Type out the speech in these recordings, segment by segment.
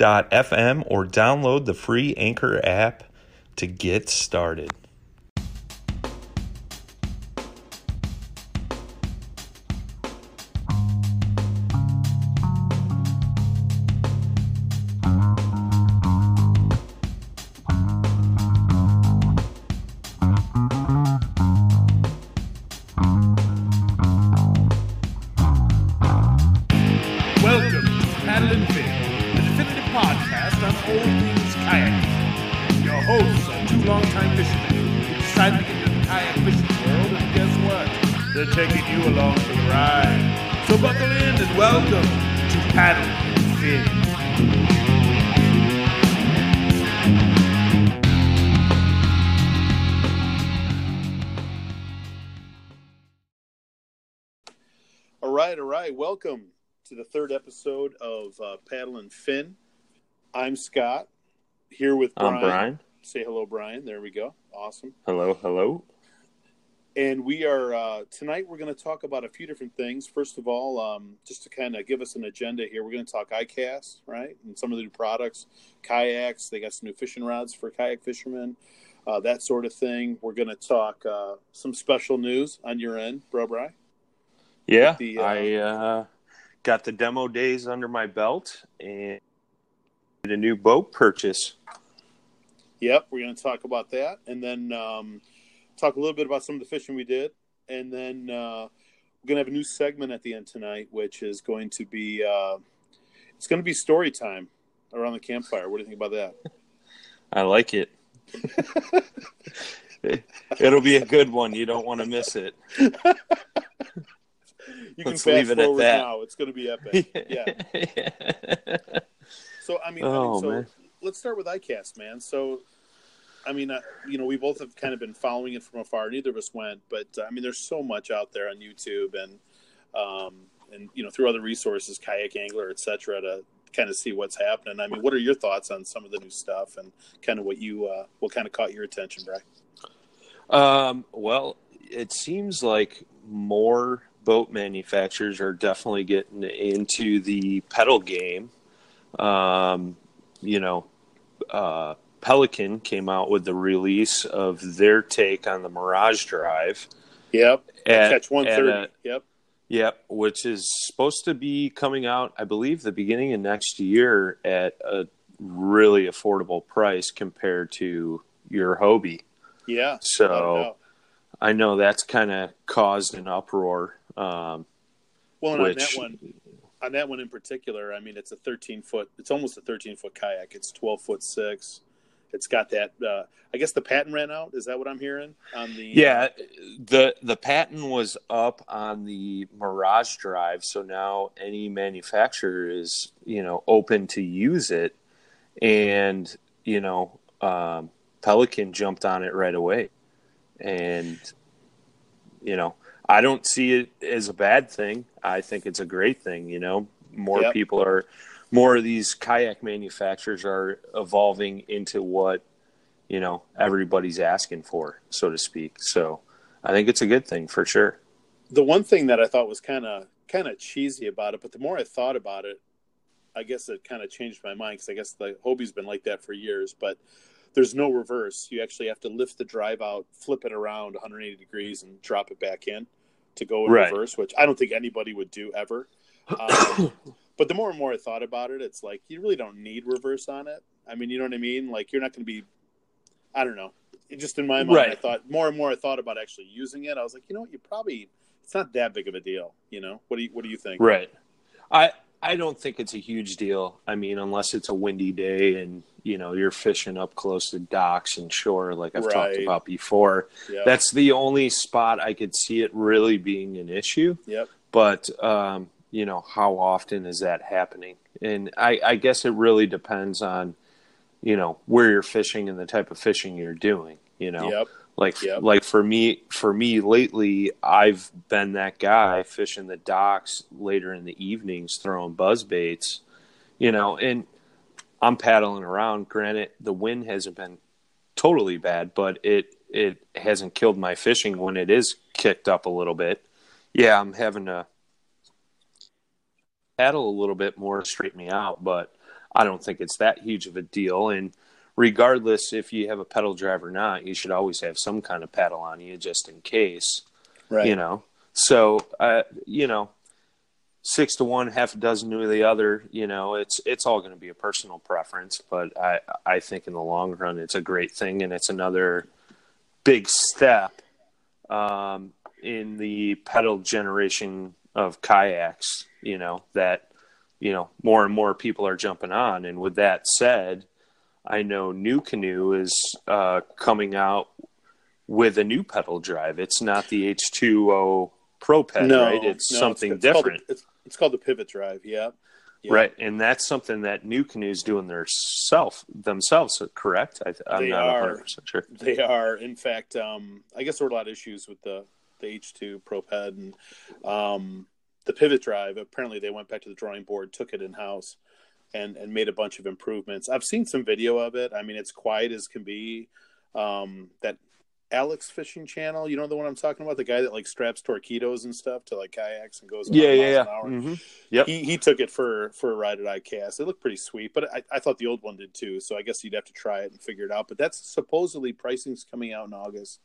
anchor.fm or download the free Anchor app to get started. Paddle and Fin. All right, all right. Welcome to the third episode of uh, Paddle and Fin. I'm Scott here with Brian. I'm Brian. Say hello, Brian. There we go. Awesome. Hello, hello. And we are uh, tonight. We're going to talk about a few different things. First of all, um, just to kind of give us an agenda here, we're going to talk ICAST, right, and some of the new products, kayaks. They got some new fishing rods for kayak fishermen, uh, that sort of thing. We're going to talk uh, some special news on your end, bro, Brian. Yeah, The, uh, I uh, got the demo days under my belt and a new boat purchase. Yep, we're going to talk about that, and then um, talk a little bit about some of the fishing we did, and then uh, we're going to have a new segment at the end tonight, which is going to be uh, it's going to be story time around the campfire. What do you think about that? I like it. It'll be a good one. You don't want to miss it. You can Let's fast it forward now. It's going to be epic. yeah. So I mean, I mean, Oh, so man. let's start with ICAST, man. So, I mean, uh, you know, we both have kind of been following it from afar. Neither of us went, but uh, I mean, there's so much out there on YouTube and, um, and you know, through other resources, Kayak Angler, etc., to kind of see what's happening. I mean, what are your thoughts on some of the new stuff and kind of what you, uh, what kind of caught your attention, Brian? Um, well, it seems like more boat manufacturers are definitely getting into the pedal game. Um, you know, uh, Pelican came out with the release of their take on the Mirage Drive. Yep. At- Catch 130. at a- yep. Yep, which is supposed to be coming out, I believe, the beginning of next year at a really affordable price compared to your Hobie. Yeah. So- without a doubt. I know that's kind of caused an uproar. Um, well, and on that one, on that one in particular, I mean, it's a 13 foot. It's almost a 13 foot kayak. It's 12 foot six. It's got that. Uh, I guess the patent ran out. Is that what I'm hearing on the? yeah, the the patent was up on the Mirage Drive, so now any manufacturer is you know open to use it, and you know um, Pelican jumped on it right away, and you know I don't see it as a bad thing. I think it's a great thing. You know, more Yep. people are, more of these kayak manufacturers are evolving into what you know everybody's asking for, so to speak. So I think it's a good thing for sure. The one thing that I thought was kind of kind of cheesy about it, but the more I thought about it, I guess it kind of changed my mind because I guess the Hobie's been like that for years. But there's no reverse. You actually have to lift the drive out, flip it around 180 degrees, and drop it back in to go in Right. reverse, which I don't think anybody would do ever. Um, but the more and more I thought about it, it's like you really don't need reverse on it. I mean, you know what I mean? Like you're not going to be, I don't know. It just in my mind, I thought more and more I thought about actually using it. I was like, you know what? You probably it's not that big of a deal. You know what do you what do you think? Right. I I don't think it's a huge deal. I mean, unless it's a windy day and you know you're fishing up close to docks and shore, like I've talked about before. Yeah. That's the only spot I could see it really being an issue. yep. But um, you know, how often is that happening? And I, I guess it really depends on you know where you're fishing and the type of fishing you're doing. You know, Yep. like Yep. like for me for me lately I've been that guy fishing the docks later in the evenings throwing buzz baits, you know, and I'm paddling around. Granted, the wind hasn't been totally bad, but it it hasn't killed my fishing when it is kicked up a little bit. Yeah, I'm having to paddle a little bit more to straighten me out, but I don't think it's that huge of a deal. And regardless if you have a pedal drive or not, you should always have some kind of paddle on you just in case, Right. you know. So, uh, you know, six to one, half a dozen to the other. You know, it's it's all going to be a personal preference, but I I think in the long run, it's a great thing, and it's another big step um, in the pedal generation of kayaks. You know that you know more and more people are jumping on, and with that said, I know NuCanoe is uh, coming out with a new pedal drive. It's not the H2O Pro Ped, no, right? It's no, something it's called- different. it's, it's called the pivot drive. Yeah. Yeah. Right, and that's something that NuCanoe's doing their self themselves, correct? I, I'm They not are. 100 percent sure. They are, in fact, um, I guess there were a lot of issues with the the H2 ProPed and um, the pivot drive. Apparently, they went back to the drawing board, took it in house, and and made a bunch of improvements. I've seen some video of it. I mean, it's quiet as can be. Um, that Alex Fishing Channel, you know the one I'm talking about, the guy that like straps torpedoes and stuff to like kayaks and goes 100 Yeah, yeah, yeah. Mhm. Yep. He he took it for for a ride at ICAST. It looked pretty sweet, but I, I thought the old one did too. So I guess you'd have to try it and figure it out. But that's supposedly pricing's coming out in August,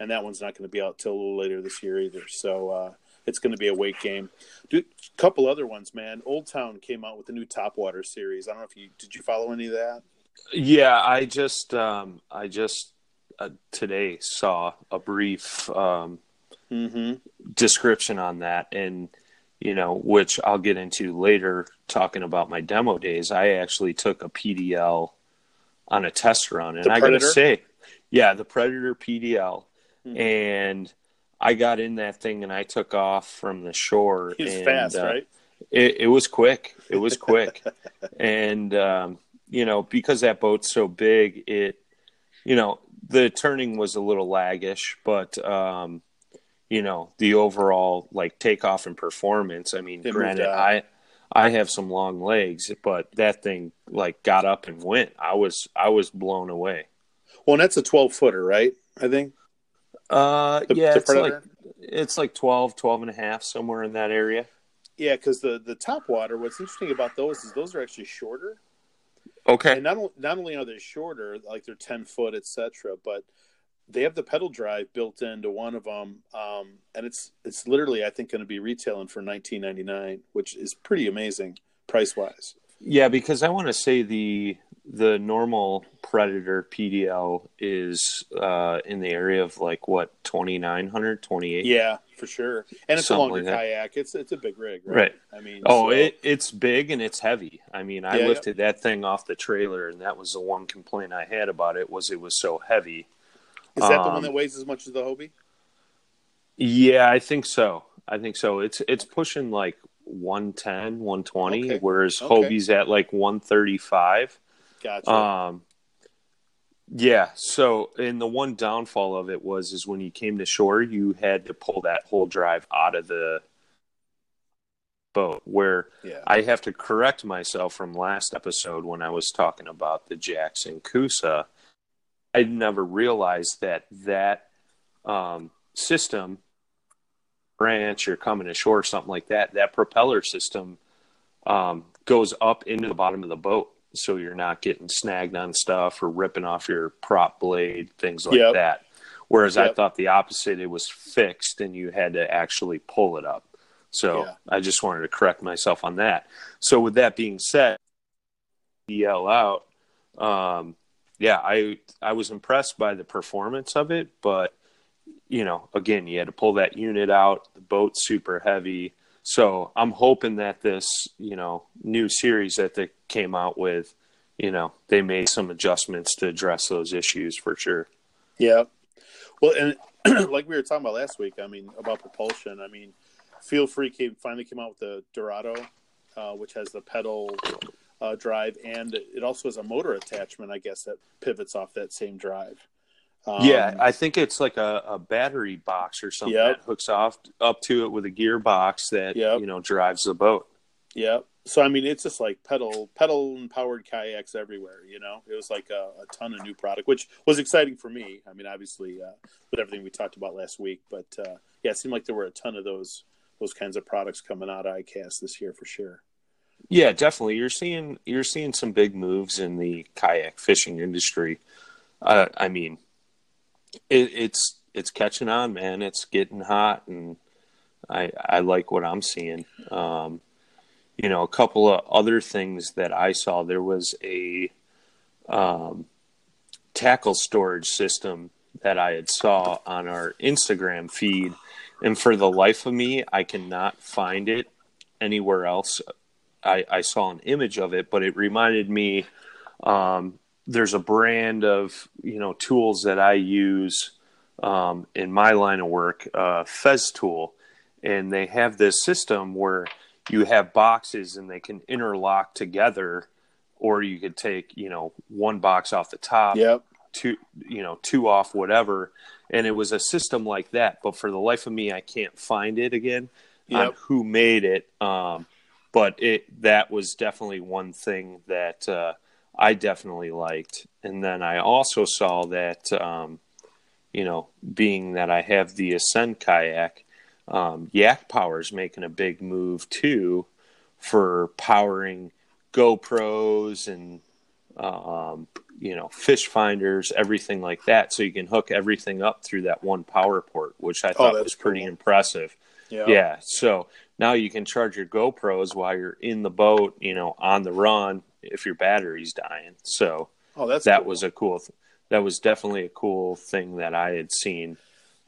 and that one's not going to be out till a little later this year either. So uh, it's going to be a wait game. Dude, a couple other ones, man. Old Town came out with a new Topwater series. I don't know if you did you follow any of that. Yeah, I just um, I just uh, today saw a brief um, Mm-hmm. description on that, and you know, which I'll get into later, talking about my demo days. I actually took a PDL on a test run, and I got to say, yeah, the Predator PDL, Mhm. and I got in that thing and I took off from the shore. He's and, fast, uh, right? It, it was quick. It was quick, and um, you know because that boat's so big, it you know the turning was a little laggish, but um, you know the overall like takeoff and performance. I mean, It granted. I I have some long legs, but that thing like got up and went. I was I was blown away. Well, and that's a 12 footer, right? I think. Uh, The- yeah, the it's like it's like 12, 12 and a half somewhere in that area. Yeah, because the the top water. What's interesting about those is those are actually shorter. Okay. And not not only are they shorter, like they're ten foot, etc., but they have the pedal drive built into one of them, um, and it's it's literally I think going to be retailing for nineteen ninety nine, which is pretty amazing price wise. Yeah, because I want to say the the normal Predator PDL is uh, in the area of like what 2900 28 Yeah, for sure, and it's Something a longer like kayak. It's it's a big rig, right? Right. I mean, Oh, so- it it's big and it's heavy. I mean, I Yeah, lifted that thing off the trailer, and that was the one complaint I had about it was it was so heavy. is that the um, one that weighs as much as the Hobie? Yeah, I think so. I think so. It's it's pushing like 110, 120, Okay. whereas Okay. Hobie's at like 135. Gotcha. Um, yeah. So, and the one downfall of it was is when you came to shore, you had to pull that whole drive out of the boat. Where yeah, I have to correct myself from last episode when I was talking about the Jackson Coosa. I never realized that that um, system, branch or coming ashore, or something like that, that propeller system um, goes up into the bottom of the boat. So you're not getting snagged on stuff or ripping off your prop blade, things like Yep. that. Whereas I thought the opposite, it was fixed and you had to actually pull it up. So Yeah. I just wanted to correct myself on that. So with that being said, DL out, um, yeah, I I was impressed by the performance of it, but you know, again, you had to pull that unit out. The boat's super heavy, so I'm hoping that this, you know, new series that they came out with, you know, they made some adjustments to address those issues for sure. Yeah. Well, and like we were talking about last week, I mean, about propulsion. I mean, Feelfree came, finally came out with the Dorado, uh, which has the pedal uh, drive, and it also has a motor attachment, I guess, that pivots off that same drive. Um, yeah, I think it's like a, a battery box or something Yep. that hooks off up to it with a gearbox that Yep. you know drives the boat. yeah. So I mean, it's just like pedal, pedal and powered kayaks everywhere. You know, it was like a, a ton of new product, which was exciting for me. I mean, obviously uh, with everything we talked about last week, but uh, yeah, it seemed like there were a ton of those those kinds of products coming out of ICAST this year for sure. Yeah, definitely. You're seeing you're seeing some big moves in the kayak fishing industry. Uh, I mean, it, it's it's catching on, man. It's getting hot, and I I like what I'm seeing. Um, you know, a couple of other things that I saw. There was a um, tackle storage system that I had saw on our Instagram feed, and for the life of me, I cannot find it anywhere else. I, I saw an image of it, but it reminded me. Um, there's a brand of you know tools that I use um, in my line of work, uh, Festool, and they have this system where you have boxes and they can interlock together, or you could take you know one box off the top, Yep. two you know two off whatever, and it was a system like that. But for the life of me, I can't find it again on who made it. Um, but it that was definitely one thing that uh, I definitely liked. And then I also saw that, um, you know, being that I have the Ascend kayak, um, Yak is making a big move too for powering GoPros and, um, you know, fish finders, everything like that. So you can hook everything up through that one power port, which I thought that's was pretty cool. impressive. Yeah. Yeah. So now you can charge your GoPros while you're in the boat, you know, on the run if your battery's dying. So Oh, that's that cool. was a cool, th- that was definitely a cool thing that I had seen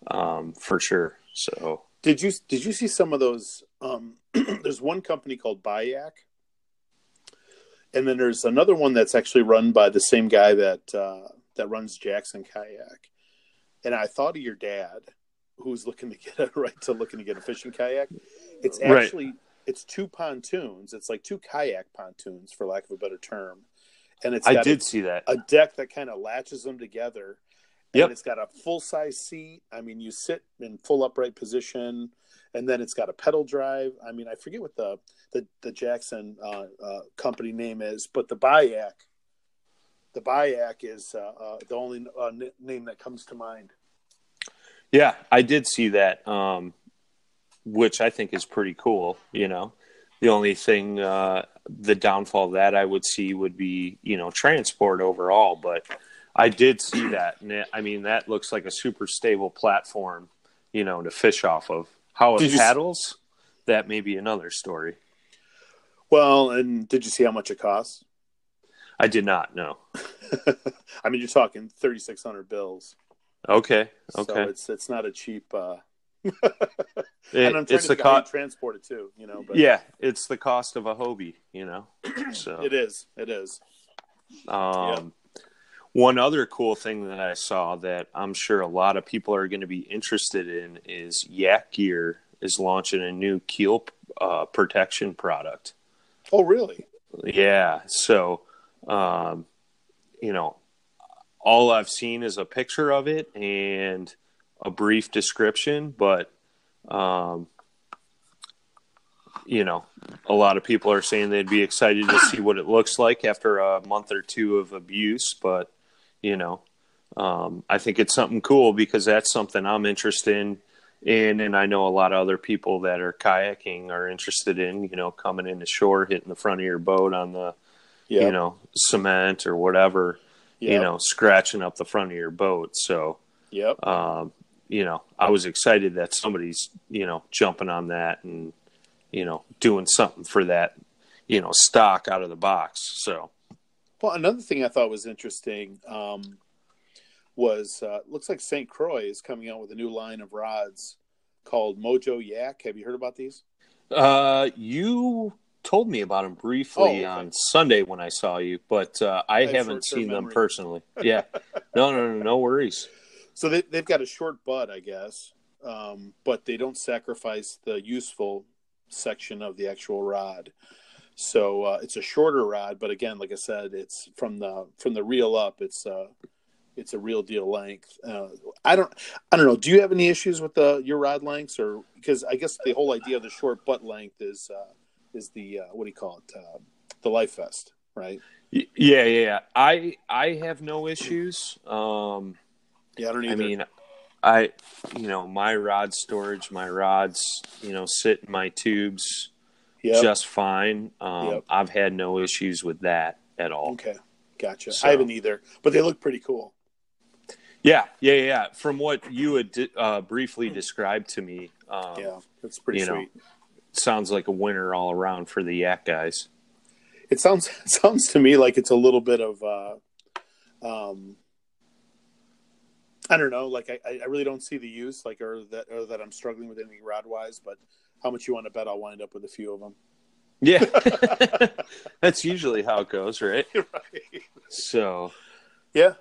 um, for sure. So Did you did you see some of those? Um, there's one company called Bayak, and then there's another one that's actually run by the same guy that uh, that runs Jackson Kayak. And I thought of your dad, who's looking to get a right to looking to get a fishing kayak. It's Right. It's two pontoons. It's like two kayak pontoons, for lack of a better term. And it's I got a- did see that. a deck that kind of latches them together. And Yep. it's got a full size seat. I mean, you sit in full upright position, and then it's got a pedal drive. I mean, I forget what the the, the Jackson uh, uh, company name is, but the Bayak, the Bayak is uh, uh, the only uh, n- name that comes to mind. Yeah, I did see that, um, which I think is pretty cool. You know, the only thing, uh, the downfall that I would see would be, you know, transport overall. But I did see that, and it, I mean, that looks like a super stable platform, you know, to fish off of. How it s- paddles, that may be another story. Well, and did you see how much it costs? I did not know. I mean, you're talking thirty six hundred bills. Okay, Okay. So it's it's not a cheap. Uh, and I'm trying it's to the cost. transport it too. You know, but Yeah, it's the cost of a Hobie. You know, so it is. It is. Um, One other cool thing that I saw that I'm sure a lot of people are going to be interested in is YakGear is launching a new keel uh, protection product. Oh, really? Yeah, so um, you know, all I've seen is a picture of it and a brief description, but um, you know, a lot of people are saying they'd be excited to see what it looks like after a month or two of abuse, but you know, um, I think it's something cool because that's something I'm interested in, in, and I know a lot of other people that are kayaking are interested in. You know, coming into shore, hitting the front of your boat on the, Yep. you know, cement or whatever. You know, scratching up the front of your boat. So, Yep. um, you know, I was excited that somebody's, you know, jumping on that and, you know, doing something for that, you know, stock out of the box. So, Well, another thing I thought was interesting um, was uh, looks like St. Croix is coming out with a new line of rods called Mojo Yak. Have you heard about these? uh, you told me about them briefly Oh, okay. on Sunday when I saw you, but uh, I I have haven't seen them personally. Yeah. no, no, no, no worries. So they, they've got a short butt, I guess, um, but they don't sacrifice the useful section of the actual rod. So uh, it's a shorter rod, but again, like I said, it's from the from the reel up. It's uh, it's a real deal length. Uh, I don't I don't know. Do you have any issues with the your rod lengths, or because I guess the whole idea of the short butt length is uh, is the uh, what do you call it uh, the life vest, right? Yeah, yeah, yeah. I I have no issues. Um, Yeah, I don't even I mean, I, you know, my rod storage, my rods, you know, sit in my tubes Yep. just fine. Um, Yep. I've had no issues with that at all. okay, gotcha. So- I haven't either, but they look pretty cool. Yeah, yeah, yeah. From what you had uh, briefly described to me, um, Yeah, that's pretty you know, sounds like a winner all around for the Yak guys. It sounds it sounds to me like it's a little bit of uh um I don't know, like I, I really don't see the use, like or that or that I'm struggling with anything rod wise, but how much you want to bet I'll wind up with a few of them. Yeah, that's usually how it goes, right? right. So, Yeah.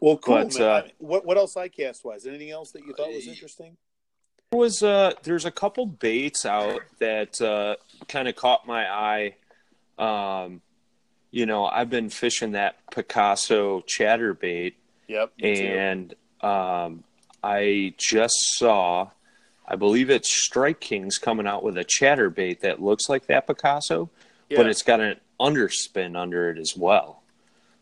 Well, cool. But, uh, I mean, what what else ICAST wise? Anything else that you thought was interesting? There was uh there's a couple baits out that uh kind of caught my eye um you know i've been fishing that picasso chatterbait Yep. and um i just saw i believe it's strike kings coming out with a chatterbait that looks like that picasso but it's got an underspin under it as well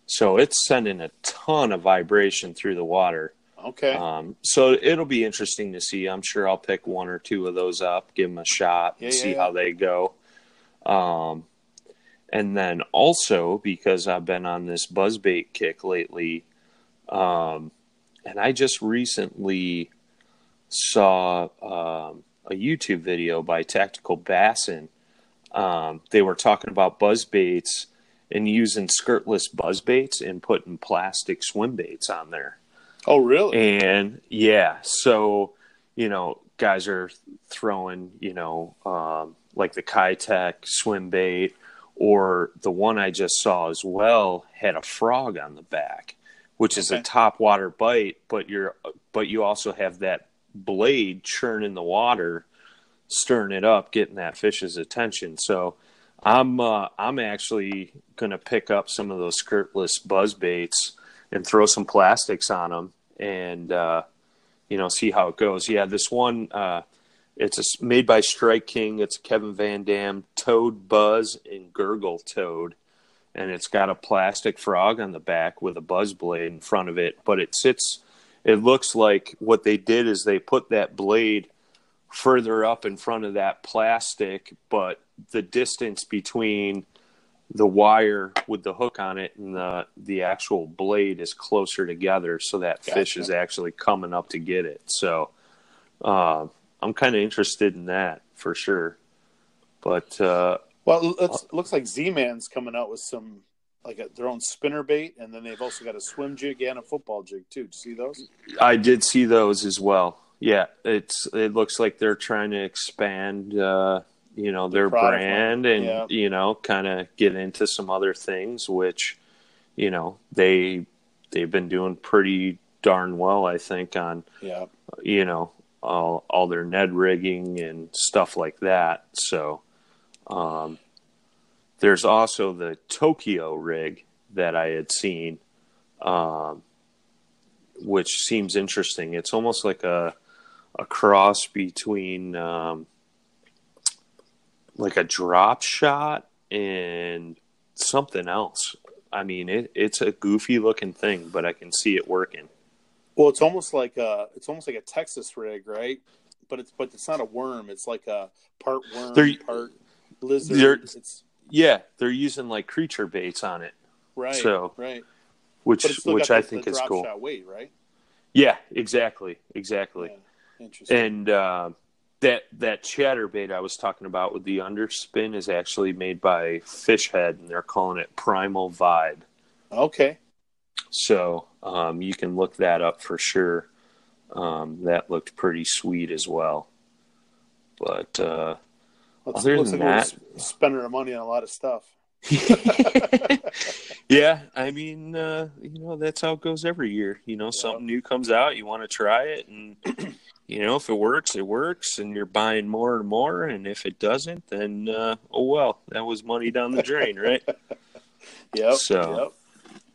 so it's sending a ton of vibration through the water okay. um, so it'll be interesting to see. I'm sure I'll pick one or two of those up, give them a shot, and Yeah, yeah, see yeah. how they go. Um, and then also because I've been on this buzzbait kick lately, um, and I just recently saw um, a YouTube video by Tactical Bassin. Um, they were talking about buzz baits and using skirtless buzz baits and putting plastic swim baits on there. oh, really? And yeah, so you know, guys are throwing, you know, um, like the Keitech swim bait, or the one I just saw as well had a frog on the back, which is a top water bite, but you're but you also have that blade churning the water, stirring it up, getting that fish's attention. So I'm uh, I'm actually gonna pick up some of those skirtless buzz baits and throw some plastics on them and uh, you know see how it goes. Yeah, this one uh, it's a, made by Strike King. It's Kevin Van Dam Toad Buzz and Gurgle Toad, and it's got a plastic frog on the back with a buzz blade in front of it. But it sits. It looks like what they did is they put that blade further up in front of that plastic, but the distance between the wire with the hook on it and the the actual blade is closer together, so that fish is actually coming up to get it. So uh, I'm kind of interested in that for sure. But uh, Well, it looks, like Z Man's coming out with some like a, their own spinner bait, and then they've also got a swim jig and a football jig too. Did you see those? I did see those as well. Yeah, it's it looks like they're trying to expand, uh, you know, their product brand line, and yeah. you know, kind of get into some other things, which you know they they've been doing pretty darn well, I think, on Yeah. you know all all their Ned rigging and stuff like that. So um, there's also the Tokyo rig that I had seen, um, which seems interesting. It's almost like a a cross between um, like a drop shot and something else. I mean, it, it's a goofy looking thing, but I can see it working. Well, it's almost like a it's almost like a Texas rig, right? But it's but it's not a worm. It's like a part worm, They're- part lizard. they're- It's Yeah, they're using like creature baits on it, right, so- right. which But it's still which I the, think the is cool. weight, right? Yeah, exactly, exactly. Yeah. Interesting. And uh, that that chatterbait I was talking about with the underspin is actually made by Fishhead, and they're calling it Primal Vibe. okay. So um, you can look that up for sure. Um, that looked pretty sweet as well. But uh, Looks, Other looks than like that- we're spending our money on a lot of stuff. yeah, I mean, uh, you know, that's how it goes every year. You know, something new comes out, you want to try it, and you know, if it works, it works, and you're buying more and more. And if it doesn't, then uh, oh well, that was money down the drain, right? Yep. So- yep.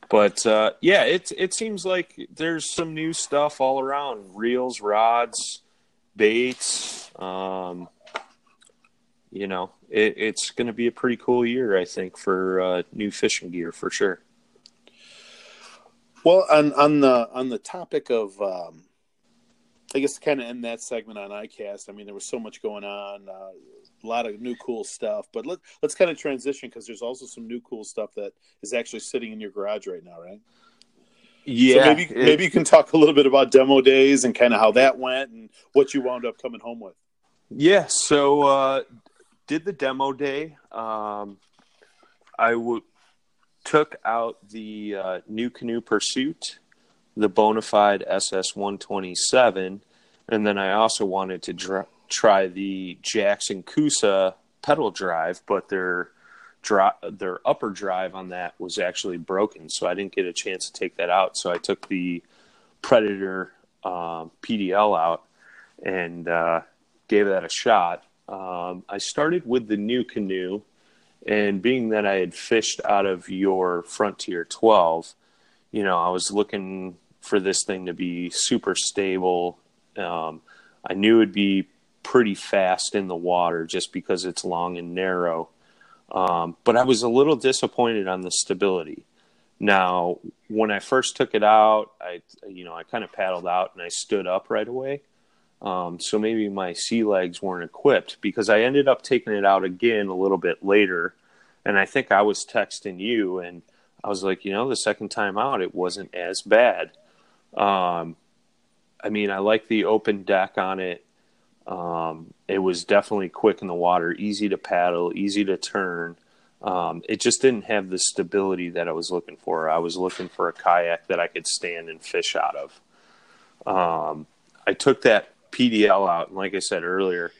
But uh, yeah, it it seems like there's some new stuff all around: reels, rods, baits. Um, you know, it, it's going to be a pretty cool year, I think, for uh, new fishing gear for sure. Well, on on the on the topic of, um, I guess to kind of end that segment on ICAST. I mean, there was so much going on, uh, a lot of new cool stuff. But let let's kind of transition because there's also some new cool stuff that is actually sitting in your garage right now, right? Yeah, So maybe it- maybe you can talk a little bit about demo days and kind of how that went and what you wound up coming home with. Yeah, so uh, did the demo day. Um, I w- took out the uh, NuCanoe pursuit, the Bonafide SS 127, and then I also wanted to dr- try the Jackson Coosa pedal drive, but their dri- their upper drive on that was actually broken, so I didn't get a chance to take that out. So I took the Predator um, PDL out and uh, gave that a shot. Um, I started with the NuCanoe, and being that I had fished out of your Frontier 12, you know, I was looking for this thing to be super stable. Um, I knew it'd be pretty fast in the water just because it's long and narrow. Um, but I was a little disappointed on the stability. Now, when I first took it out, I, you know, I kind of paddled out and I stood up right away. Um, so maybe my sea legs weren't equipped because I ended up taking it out again a little bit later. And I think I was texting you and I was like, you know, the second time out, it wasn't as bad. Um, I mean, I like the open deck on it. Um, it was definitely quick in the water, easy to paddle, easy to turn. Um, it just didn't have the stability that I was looking for. I was looking for a kayak that I could stand and fish out of. Um, I took that PDL out, and like I said earlier,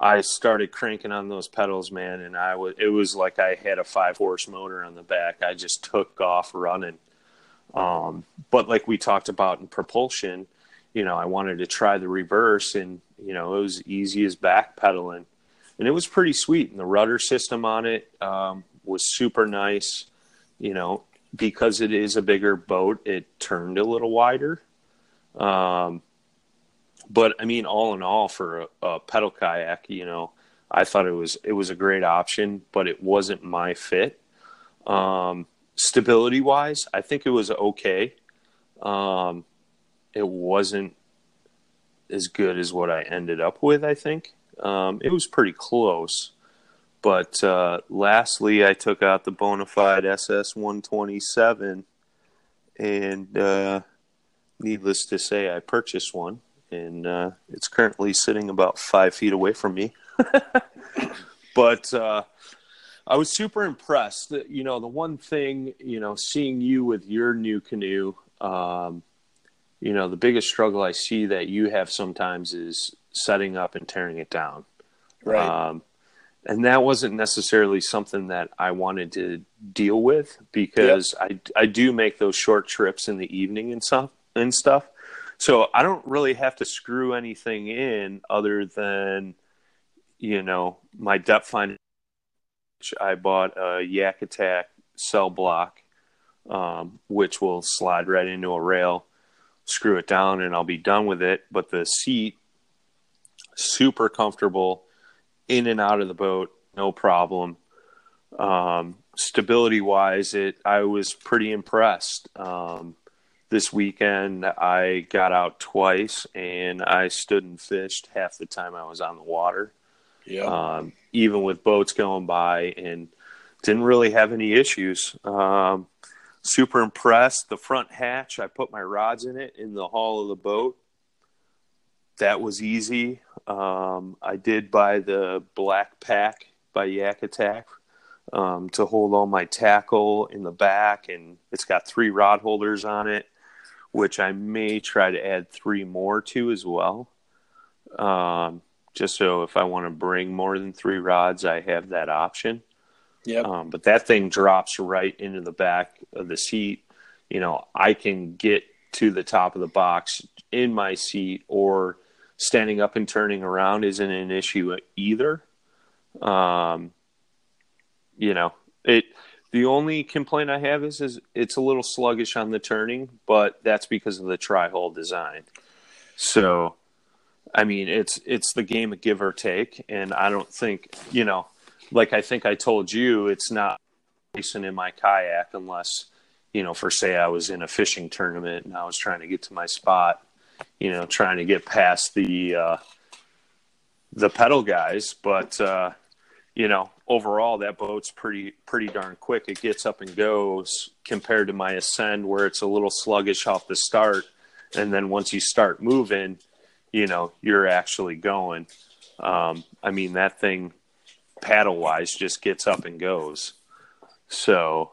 I started cranking on those pedals, man, and I was it was like I had a five horse motor on the back. I just took off running. Um, but like we talked about in propulsion, you know, I wanted to try the reverse, and you know, it was easy as back pedaling, and it was pretty sweet. And the rudder system on it um, was super nice. You know, because it is a bigger boat, it turned a little wider. Um, but I mean, all in all, for a, a pedal kayak, you know, I thought it was it was a great option, but it wasn't my fit. Um, stability wise, I think it was okay. Um, it wasn't as good as what I ended up with. I think um, it was pretty close. But uh, lastly, I took out the Bonafide SS 127, and uh, needless to say, I purchased one, and uh, it's currently sitting about five feet away from me. but uh, I was super impressed. That, you know, the one thing, you know, seeing you with your NuCanoe, um, you know, the biggest struggle I see that you have sometimes is setting up and tearing it down. Right. Um, and that wasn't necessarily something that I wanted to deal with because I, I do make those short trips in the evening and stuff and stuff. So I don't really have to screw anything in other than, you know, my depth finder. Which I bought a Yak Attack CellBlok, um, which will slide right into a rail, screw it down, and I'll be done with it. But the seat, super comfortable, in and out of the boat, no problem. Um, stability wise, it I was pretty impressed. Um, this weekend I got out twice and I stood and fished half the time I was on the water. Yeah. Um, even with boats going by and didn't really have any issues. Um, super impressed. The front hatch, I put my rods in it in the hull of the boat. That was easy. Um, I did buy the BlackPak by Yak Attack um, to hold all my tackle in the back, and it's got three rod holders on it, which I may try to add three more to as well. Um, just so if I want to bring more than three rods, I have that option. Yep. Um, but that thing drops right into the back of the seat. You know, I can get to the top of the box in my seat, or standing up and turning around isn't an issue either. Um, you know, it. The only complaint I have is, is it's a little sluggish on the turning, but that's because of the tri-hull design. So, I mean, it's it's the game of give or take, and I don't think you know like I think I told you, it's not racing in my kayak unless, you know, for say I was in a fishing tournament and I was trying to get to my spot, you know, trying to get past the uh, the pedal guys. But uh, you know, overall that boat's pretty pretty darn quick. It gets up and goes compared to my ascend where it's a little sluggish off the start, and then once you start moving, you know, you're actually going. Um, I mean, that thing paddle wise just gets up and goes. So,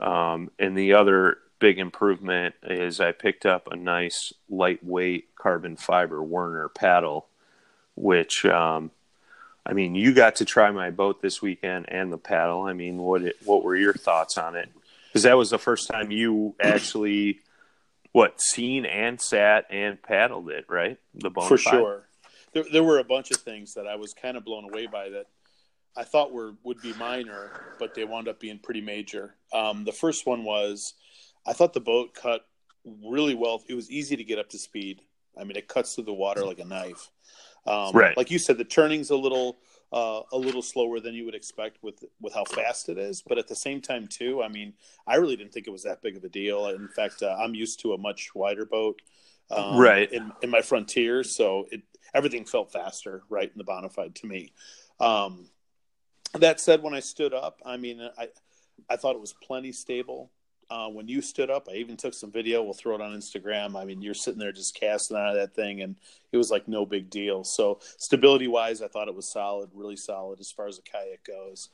um, and the other big improvement is I picked up a nice lightweight carbon fiber Werner paddle, which, um, I mean, you got to try my boat this weekend and the paddle. I mean, what it, what were your thoughts on it? Because that was the first time you actually what seen and sat and paddled it, right? The bone for sure. There, there were a bunch of things that I was kind of blown away by that I thought were would be minor, but they wound up being pretty major. Um, the first one was I thought the boat cut really well. It was easy to get up to speed. I mean, it cuts through the water like a knife. Um, right. Like you said, the turning's a little uh, a little slower than you would expect with with how fast it is. But at the same time, too, I mean, I really didn't think it was that big of a deal. In fact, uh, I'm used to a much wider boat, um, right, in, in my Frontier, so it everything felt faster, right, in the Bonafide to me. Um, that said, when I stood up, I mean, I I thought it was plenty stable. Uh, when you stood up, I even took some video. We'll throw it on Instagram. I mean, you're sitting there just casting out of that thing, and it was like no big deal. So stability wise, I thought it was solid, really solid as far as the kayak goes.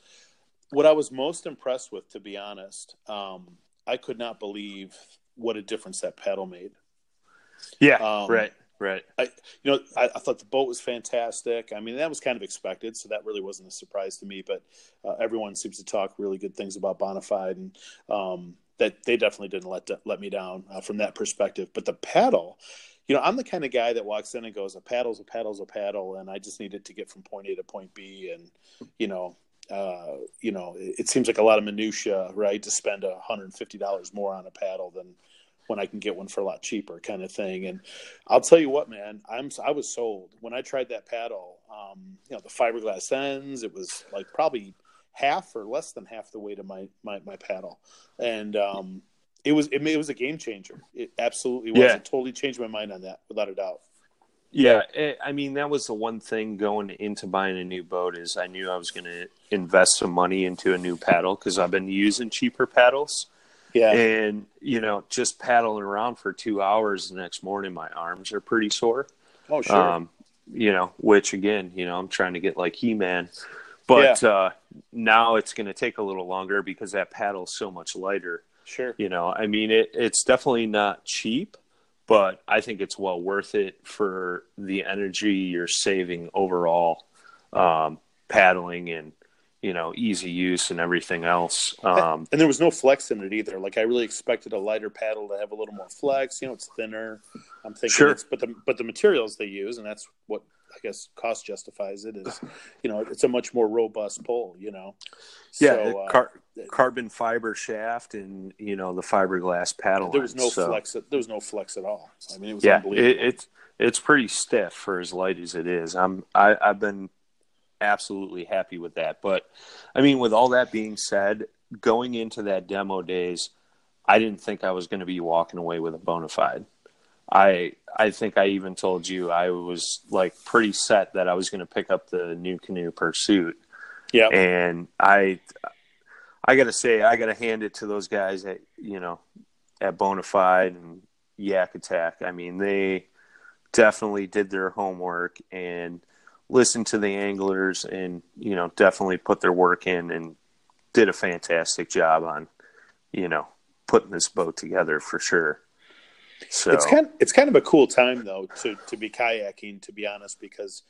What I was most impressed with, to be honest, um, I could not believe what a difference that paddle made. Yeah, um, right. Right. I, you know, I, I, thought the boat was fantastic. I mean, that was kind of expected, so that really wasn't a surprise to me. But uh, everyone seems to talk really good things about Bonafide, and um, that they definitely didn't let let me down uh, from that perspective. But the paddle, you know, I'm the kind of guy that walks in and goes, "A paddle's a paddle's a paddle," and I just needed to get from point A to point B, and you know, uh, you know, it, it, seems like a lot of minutia, right? To spend hundred and fifty dollars more on a paddle than when I can get one for a lot cheaper, kind of thing. And I'll tell you what, man, I'm I was sold when I tried that paddle. Um, you know, the fiberglass ends. It was like probably half or less than half the weight of my my, my paddle, and um, it was it, it was a game changer. It absolutely was. Yeah. It totally changed my mind on that, without a doubt. Yeah, eh, I mean that was the one thing going into buying a new boat is I knew I was going to invest some money into a new paddle because I've been using cheaper paddles. Yeah. And, you know, just paddling around for two hours the next morning, my arms are pretty sore. Oh, sure. Um, you know, which again, you know, I'm trying to get like He Man. But yeah. uh, now it's going to take a little longer because that paddle's so much lighter. Sure. You know, I mean, it, it's definitely not cheap, but I think it's well worth it for the energy you're saving overall um, paddling and you know easy use and everything else um, and there was no flex in it either like i really expected a lighter paddle to have a little more flex you know it's thinner i'm thinking sure. but the but the materials they use and that's what i guess cost justifies it is you know it's a much more robust pull you know yeah so, car- uh, carbon fiber shaft and you know the fiberglass paddle there was no so. flex there was no flex at all i mean it was yeah it, it's it's pretty stiff for as light as it is i'm I, i've been absolutely happy with that. But I mean, with all that being said, going into that demo days, I didn't think I was going to be walking away with a Bonafide. I I think I even told you I was like pretty set that I was going to pick up the NuCanoe Pursuit. Yeah. And I I got to say I got to hand it to those guys at you know at Bonafide and Yak Attack. I mean they definitely did their homework and listened to the anglers and you know definitely put their work in and did a fantastic job on you know putting this boat together for sure. So It's kind it's kind of a cool time though to to be kayaking to be honest because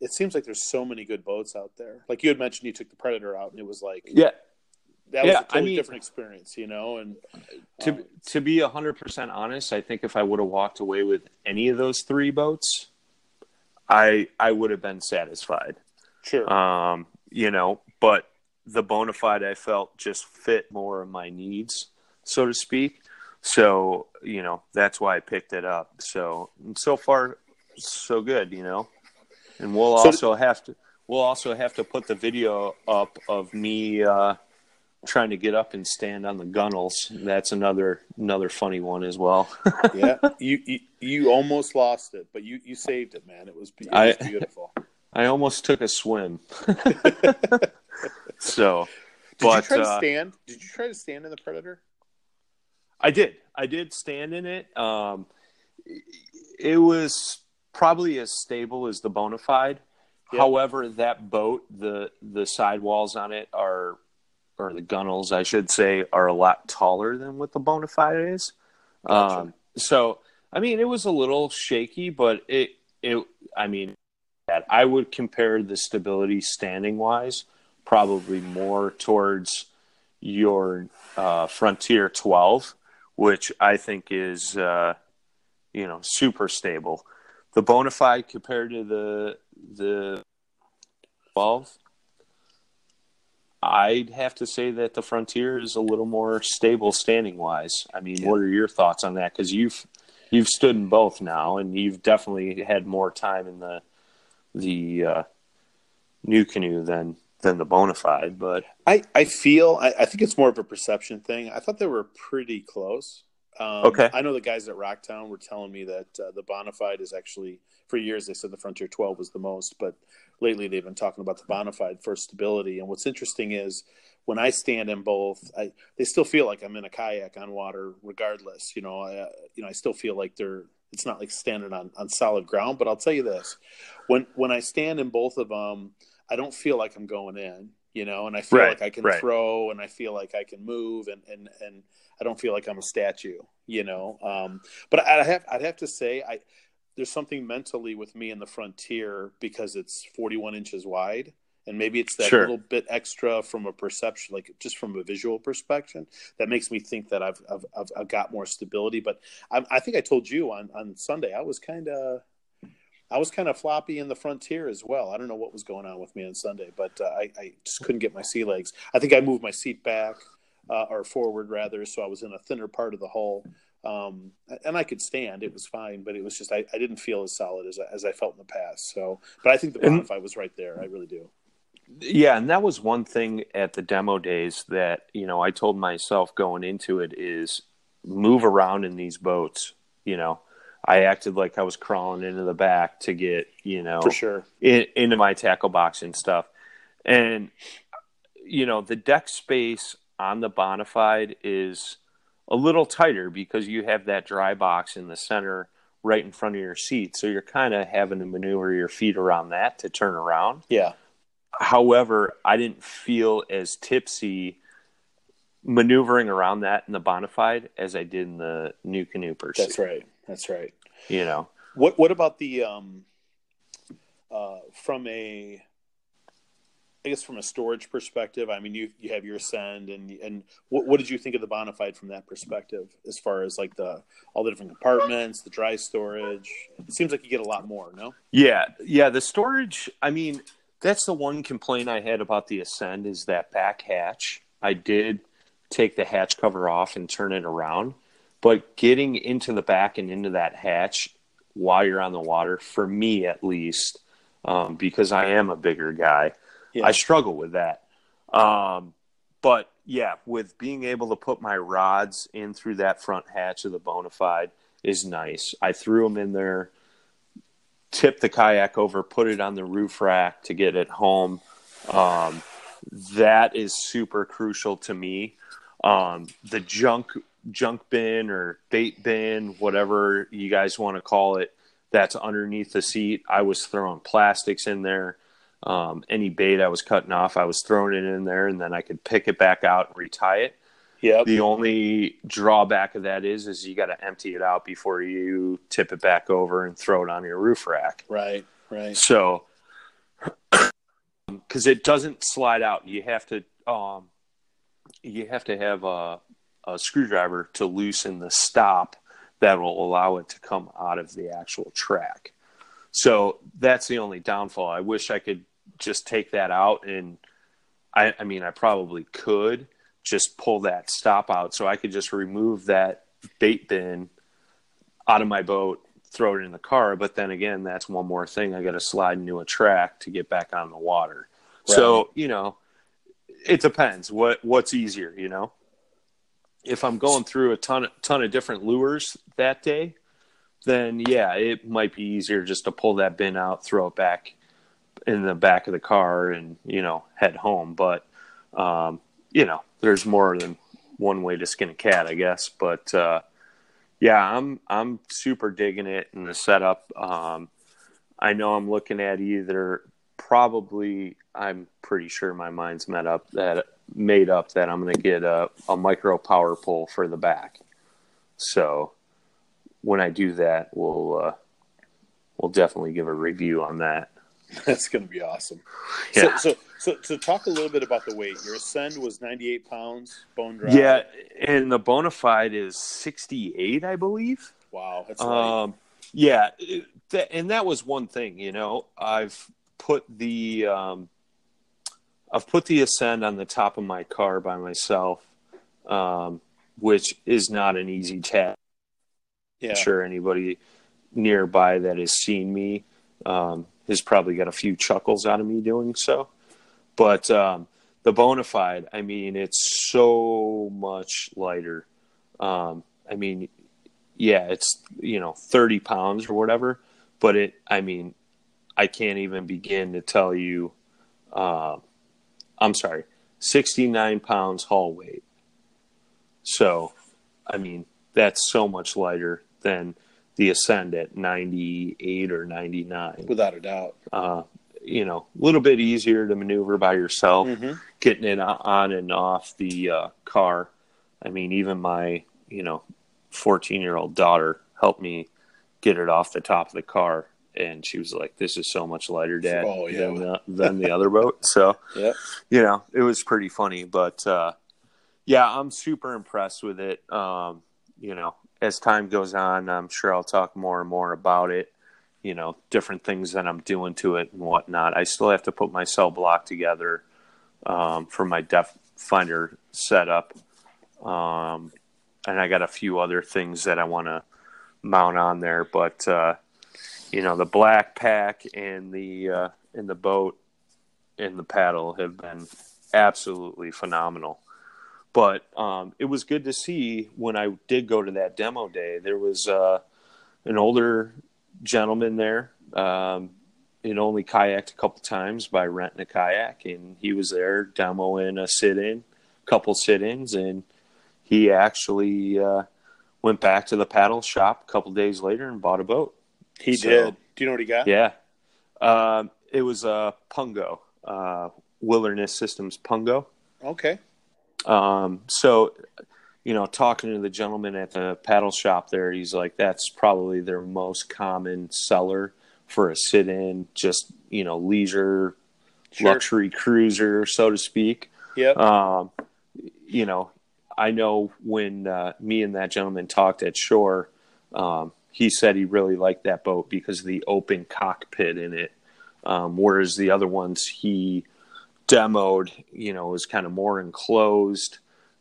it seems like there's so many good boats out there. Like you had mentioned you took the Predator out and it was like yeah, that was Yeah, a totally I mean- different experience, you know, and to um, to be hundred percent honest, I think if I would have walked away with any of those three boats, I I would have been satisfied. sure. Um, you know, but the Bonafide I felt just fit more of my needs, so to speak. So you know that's why I picked it up. So so far, so good. You know, and we'll So- also have to we'll also have to put the video up of me uh, trying to get up and stand on the gunnels. That's another another funny one as well. yeah. You, you you almost lost it, but you you saved it, man. It was, it was I- beautiful. I almost took a swim. so, Did but you try to uh, stand? Did you try to stand in the Predator? I did. I did stand in it. Um, it was probably as stable as the Bonafide. Yep. However, that boat, the the sidewalls on it are, or the gunnels, I should say, are a lot taller than what the Bonafide is. Gotcha. Um, so, I mean, it was a little shaky, but it it. I mean, that I would compare the stability standing wise probably more towards your uh, Frontier 12, which I think is uh, you know super stable. The Bonafide compared to the the 12, I'd have to say that the Frontier is a little more stable standing wise. I mean, what are your thoughts on that? Because you've you've stood in both now, and you've definitely had more time in the the uh, NuCanoe than than the Bonafide. But I, I feel I, I think it's more of a perception thing. I thought they were pretty close. Um, Okay. I know the guys at Rocktown were telling me that uh, the Bonafide is actually for years they said the Frontier 12 was the most, but lately they've been talking about the Bonafide for stability. And what's interesting is when I stand in both, I they still feel like I'm in a kayak on water, regardless. You know, I, you know, I still feel like they're. It's not like standing on, on solid ground, but I'll tell you this: when when I stand in both of them, I don't feel like I'm going in. You know, and I feel Right, like I can right. throw, and I feel like I can move, and and and I don't feel like I'm a statue. You know, um, but I'd have I'd have to say I there's something mentally with me in the frontier because it's 41 inches wide and maybe it's that Sure. little bit extra from a perception like just from a visual perspective that makes me think that i've i've, I've, I've got more stability but I, I think i told you on on sunday i was kind of I was kind of floppy in the frontier as well. I don't know what was going on with me on Sunday, but uh, I, I just couldn't get my sea legs. I think I moved my seat back uh, or forward rather, so I was in a thinner part of the hull um, and I could stand. It was fine, but it was just I, I didn't feel as solid as I, as I felt in the past. So, but I think the Bonafide was right there. I really do. Yeah, and that was one thing at the demo days that you know I told myself going into it is move around in these boats. You know, I acted like I was crawling into the back to get you know For sure. in, into my tackle box and stuff. And you know, the deck space on the Bonafide is a little tighter because you have that dry box in the center right in front of your seat. So you're kind of having to maneuver your feet around that to turn around. Yeah. However, I didn't feel as tipsy maneuvering around that in the Bonafide as I did in the NuCanoe pursuit. That's right. That's right. You know, What What about the um, uh, from a I guess from a storage perspective, I mean, you you have your Ascend, and and what, what did you think of the Bonafide from that perspective, as far as like the all the different compartments, the dry storage? It seems like you get a lot more, no? Yeah, yeah. The storage. I mean, that's the one complaint I had about the Ascend is that back hatch. I did take the hatch cover off and turn it around, but getting into the back and into that hatch while you're on the water, for me at least, um, because I am a bigger guy, Yeah. I struggle with that. Um, but yeah, with being able to put my rods in through that front hatch of the Bonafide is nice. I threw them in there, tipped the kayak over, put it on the roof rack to get it home. Um, that is super crucial to me. Um, the junk junk bin or bait bin, whatever you guys want to call it, that's underneath the seat. I was throwing plastics in there. Um, any bait I was cutting off, I was throwing it in there, and then I could pick it back out and retie it. Yeah. The only drawback of that is, is you got to empty it out before you tip it back over and throw it on your roof rack. Right. Right. So, because it doesn't slide out, you have to, um, you have to have a, a screwdriver to loosen the stop that will allow it to come out of the actual track. So that's the only downfall. I wish I could just take that out and I, I mean, I probably could just pull that stop out so I could just remove that bait bin out of my boat, throw it in the car. But then again, that's one more thing. I got to slide into a track to get back on the water. Right. So, you know, it depends what, what's easier, you know, if I'm going through a ton, ton of different lures that day, then yeah, it might be easier just to pull that bin out, throw it back in the back of the car and, you know, head home. But, um, you know, there's more than one way to skin a cat, I guess. But, uh, yeah, I'm, I'm super digging it in the setup. Um, I know I'm looking at either probably, I'm pretty sure my mind's met up that made up that I'm going to get a, a micro power pole for the back. So when I do that, we'll, uh, we'll definitely give a review on that. That's going to be awesome. Yeah. So, so, so, so, talk a little bit about the weight. Your Ascend was 98 pounds, bone dry. Yeah, and the Bonafide is 68, I believe. Wow. That's right. Um, yeah, it- that, and that was one thing. You know, I've put the um, I've put the Ascend on the top of my car by myself, um, which is not an easy task. yeah. I'm sure anybody nearby that has seen me um, has probably got a few chuckles out of me doing so. But um, the Bonafide, I mean, it's so much lighter. Um, I mean, yeah, it's you know thirty pounds or whatever, but it. I mean, I can't even begin to tell you. Uh, I'm sorry, sixty nine pounds haul weight. So, I mean, that's so much lighter than the Ascend at ninety eight or ninety nine Without a doubt. uh, you know, a little bit easier to maneuver by yourself, Mhm. getting it on and off the uh, car. I mean, even my, you know, 14 year old daughter helped me get it off the top of the car. And she was like, this is so much lighter, Dad, Oh, yeah. than, the, than the other boat. So, Yep. you know, it was pretty funny. But uh, yeah, I'm super impressed with it. Um, you know, as time goes on, I'm sure I'll talk more and more about it. You know, different things that I'm doing to it and whatnot. I still have to put my CellBlok together um, for my depth finder setup. Um, and I got a few other things that I want to mount on there. But, uh, you know, the BlackPak and the, uh, and the boat and the paddle have been absolutely phenomenal. But um, it was good to see when I did go to that demo day. There was uh, an older gentleman there. Um, it only kayaked a couple times by renting a kayak, and he was there demoing a sit-in, couple sit-ins, and he actually uh, went back to the paddle shop a couple days later and bought a boat. He So- did. Do you know what he got? Yeah. Um, it was a Pungo, uh, Wilderness Systems Pungo. Okay. Um, so, you know, talking to the gentleman at the paddle shop there, he's like, that's probably their most common seller for a sit in, just, you know, leisure, Sure. luxury cruiser, so to speak. Yep. Um, you know, I know when uh, me and that gentleman talked at shore, um, he said he really liked that boat because of the open cockpit in it. Um, whereas the other ones he demoed, you know, was kind of more enclosed,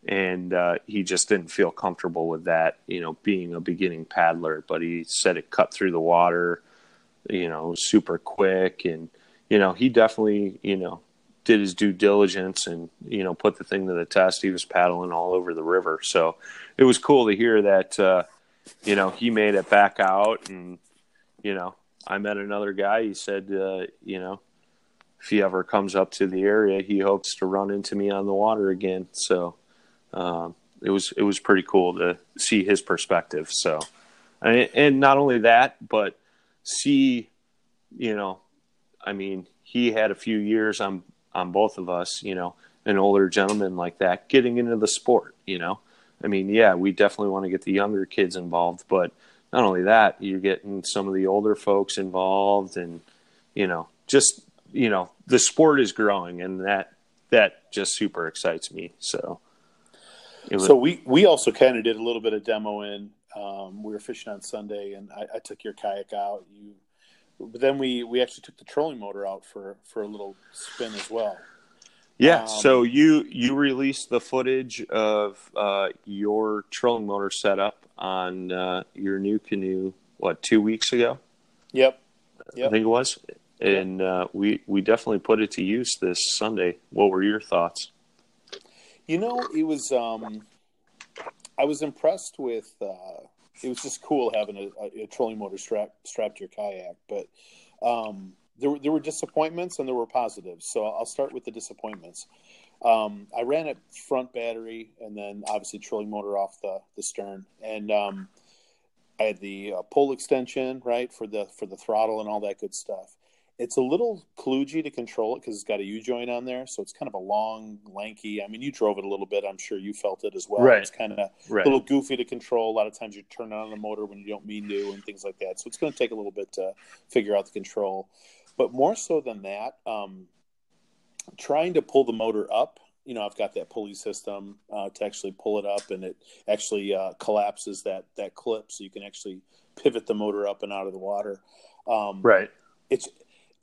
and uh, he just didn't feel comfortable with that, you know, being a beginning paddler. But he said it cut through the water, you know, super quick, and you know, he definitely, you know, did his due diligence and you know put the thing to the test. He was paddling all over the river, so it was cool to hear that. Uh, you know, he made it back out, and you know, I met another guy. He said, uh, you know, if he ever comes up to the area, he hopes to run into me on the water again. So um, it was it was pretty cool to see his perspective. So, and, and not only that, but see, you know, I mean, he had a few years on on both of us. You know, an older gentleman like that getting into the sport. You know, I mean, yeah, we definitely want to get the younger kids involved, but not only that, you're getting some of the older folks involved, and you know, just you know, the sport is growing, and that that just super excites me. So, was, so we we also kind of did a little bit of demoing. Um, we were fishing on Sunday, and I, I took your kayak out. You, but then we we actually took the trolling motor out for for a little spin as well. Yeah. Um, so you you released the footage of uh, your trolling motor setup on uh, your canoe. what two weeks ago? Yep. yep. I think it was, and uh, we we definitely put it to use this Sunday. What were your thoughts? You know, it was. Um, I was impressed with. Uh, it was just cool having a, a, trolling motor strap strapped to your kayak, but um, there were there were disappointments and there were positives. So I'll start with the disappointments. Um, I ran a front battery and then obviously trolling motor off the the stern, and um, I had the uh, pole extension right for the for the throttle and all that good stuff. It's a little kludgy to control it because it's got a U joint on there, so it's kind of a long, lanky. I mean, you drove it a little bit. I'm sure you felt it as well. Right. It's kind of right. a little goofy to control. A lot of times you turn on the motor when you don't mean to, and things like that. So it's going to take a little bit to figure out the control. But more so than that, um, trying to pull the motor up. You know, I've got that pulley system uh, to actually pull it up, and it actually uh, collapses that that clip, so you can actually pivot the motor up and out of the water. Um, right. It's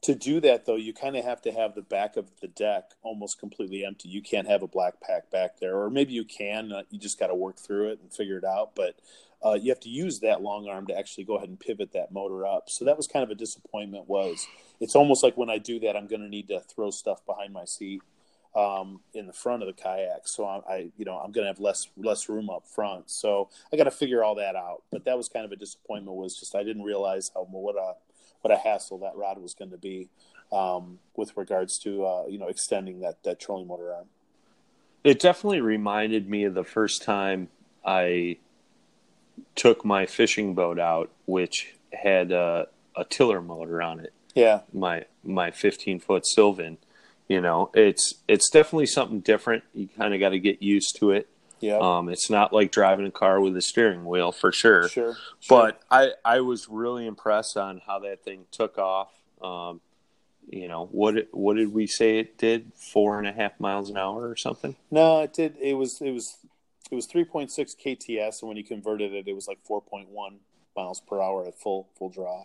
to do that though. You kind of have to have the back of the deck almost completely empty. You can't have a BlackPak back there, or maybe you can. Uh, you just got to work through it and figure it out. But uh, you have to use that long arm to actually go ahead and pivot that motor up. So that was kind of a disappointment. Was it's almost like when I do that, I'm going to need to throw stuff behind my seat um, in the front of the kayak. So I, I you know, I'm going to have less less room up front. So I got to figure all that out. But that was kind of a disappointment. Was just I didn't realize how what a what a hassle that rod was going to be um, with regards to uh, you know extending that that trolling motor arm. It definitely reminded me of the first time I took my fishing boat out, which had a, a tiller motor on it. Yeah, my my 15 foot Sylvan. You know, it's it's definitely something different. You kind of got to get used to it. Yeah. Um, it's not like driving a car with a steering wheel for sure. Sure. sure. But I I was really impressed on how that thing took off. Um, you know what what did we say it did four and a half miles an hour or something no it did it was it was it was 3.6 kts and when you converted it it was like 4.1 miles per hour at full full draw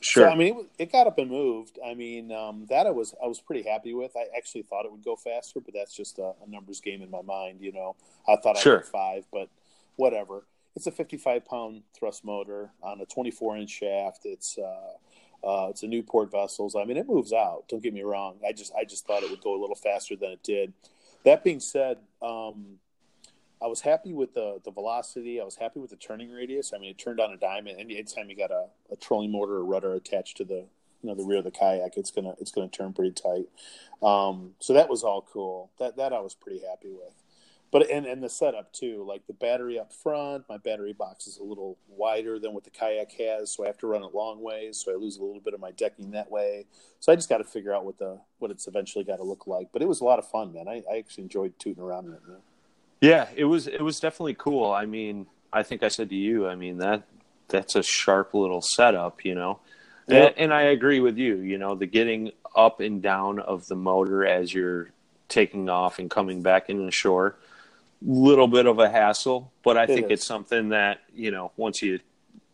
sure so, i mean it, it, got up and moved i mean um, that i was i was pretty happy with i actually thought it would go faster but that's just a, a numbers game in my mind you know i thought sure. i'd five but whatever it's a 55 pound thrust motor on a 24 inch shaft it's uh, uh, it's a Newport vessels. I mean, it moves out. Don't get me wrong. I just I just thought it would go a little faster than it did. That being said, um, I was happy with the the velocity. I was happy with the turning radius. I mean, it turned on a dime, and anytime you got a, a trolling motor or rudder attached to the you know the rear of the kayak, it's gonna it's gonna turn pretty tight. Um, so that was all cool. That that I was pretty happy with but and, and the setup too like the battery up front my battery box is a little wider than what the kayak has so i have to run it long ways so i lose a little bit of my decking that way so i just got to figure out what the what it's eventually got to look like but it was a lot of fun man i, I actually enjoyed tooting around in it man. Yeah it was it was definitely cool i mean i think i said to you i mean that that's a sharp little setup you know and, and i agree with you you know the getting up and down of the motor as you're taking off and coming back in the shore little bit of a hassle, but I it think is. it's something that you know once you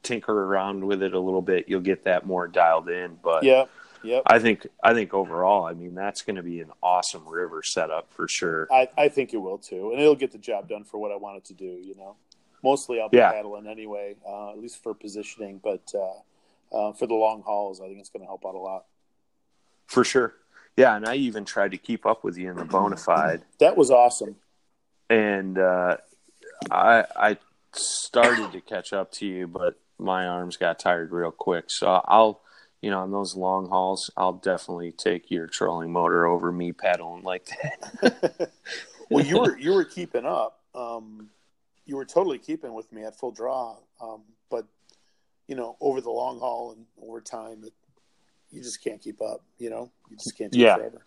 tinker around with it a little bit, you'll get that more dialed in. But yeah, yeah, I think I think overall, I mean, that's going to be an awesome river setup for sure. I, I think it will too, and it'll get the job done for what I want it to do. You know, mostly I'll be yeah. paddling anyway, uh, at least for positioning, but uh, uh, for the long hauls, I think it's going to help out a lot. For sure. Yeah, and I even tried to keep up with you in the Bonafide, That was awesome. and uh, I I started to catch up to you, but my arms got tired real quick. So I'll, you know, on those long hauls, I'll definitely take your trolling motor over me paddling like that. Well, you were you were keeping up. Um, you were totally keeping with me at full draw. Um, but you know, over the long haul and over time, it, you just can't keep up. You know, you just can't do Yeah. it forever.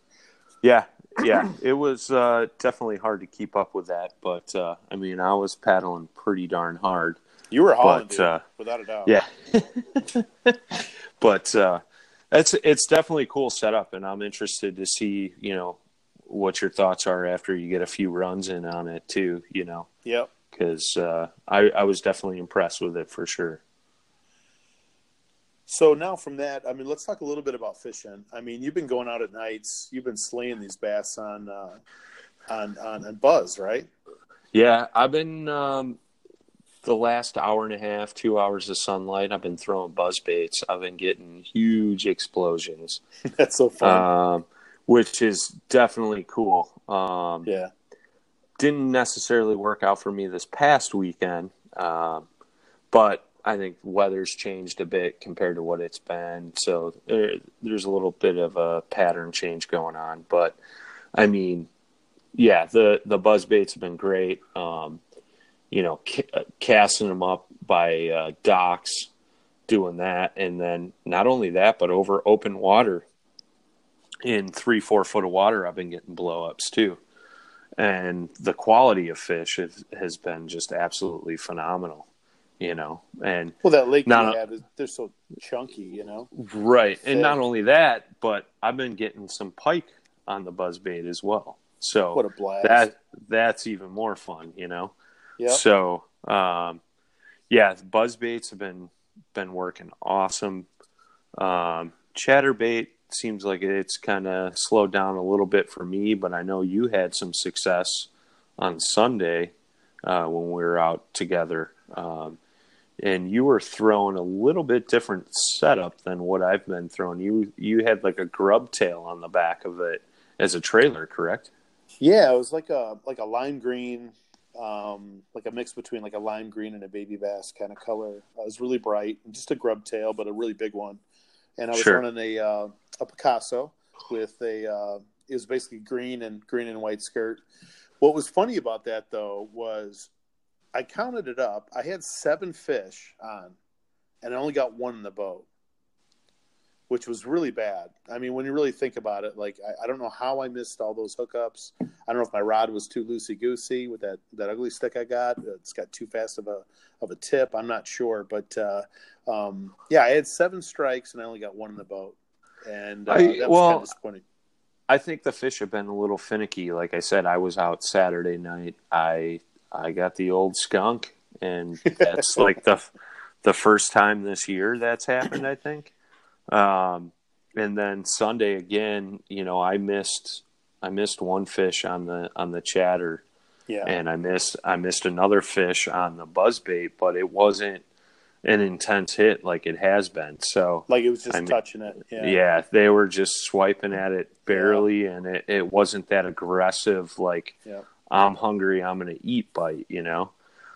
Yeah, yeah, it was uh, definitely hard to keep up with that, but uh, I mean, I was paddling pretty darn hard. You were hauling, But, dude, uh, without a doubt. Yeah, but uh, it's it's definitely a cool setup, and I'm interested to see you know what your thoughts are after you get a few runs in on it too. You know, Yep. because uh, I I was definitely impressed with it for sure. So now from that, I mean, let's talk a little bit about fishing. I mean, you've been going out at nights. You've been slaying these bass on uh, on, on on Buzz, right? Yeah, I've been um, the last hour and a half, two hours of sunlight. I've been throwing buzz baits. I've been getting huge explosions, That's so fun. um, which is definitely cool. Um, yeah. didn't necessarily work out for me this past weekend, um, but I think weather's changed a bit compared to what it's been. So there, there's a little bit of a pattern change going on. But I mean, yeah, the the buzz baits have been great. Um, you know, ca- casting them up by uh, docks, doing that, and then not only that, but over open water in three, four foot of water, I've been getting blowups too. And the quality of fish has, has been just absolutely phenomenal you know? And Well, that lake No, you have is they're so chunky, you know. right. And not only that but i've been getting some pike on the buzz bait as well. So What a blast! that that's even more fun you know So um yeah buzz baits have been been working awesome. Um chatterbait seems like it's kind of slowed down a little bit for me but i know you had some success on sunday uh, when we were out together. Um, and you were throwing a little bit different setup than what i've been throwing. You you had like a grub tail on the back of it as a trailer correct? Yeah, it was like a like a lime green, um, like a mix between like a lime green and a baby bass kind of color. It was really bright, just a grub tail, but a really big one. And I was Sure. running a uh, a Picasso with a uh, it was basically green and green and white skirt. What was funny about that though was I counted it up. I had seven fish on, and I only got one in the boat, which was really bad. I mean, when you really think about it, like I, I don't know how I missed all those hookups. I don't know if my rod was too loosey goosey with that that Ugly Stik I got. It's got too fast of a of a tip. I'm not sure, but uh, um, yeah, I had seven strikes and I only got one in the boat, and uh, I- that was well, kind of disappointing. I think the fish have been a little finicky. Like I said, I was out Saturday night. I I got the old skunk, and that's like the the first time this year that's happened. I think. Um, and then Sunday again, you know, I missed I missed one fish on the on the chatter, Yeah, and I missed I missed another fish on the buzzbait, but it wasn't an intense hit like it has been. So like it was just I mean, touching it. Yeah. yeah. they were just swiping at it barely, and it, it wasn't that aggressive. Like Yeah. I'm hungry, I'm gonna eat bite, you know.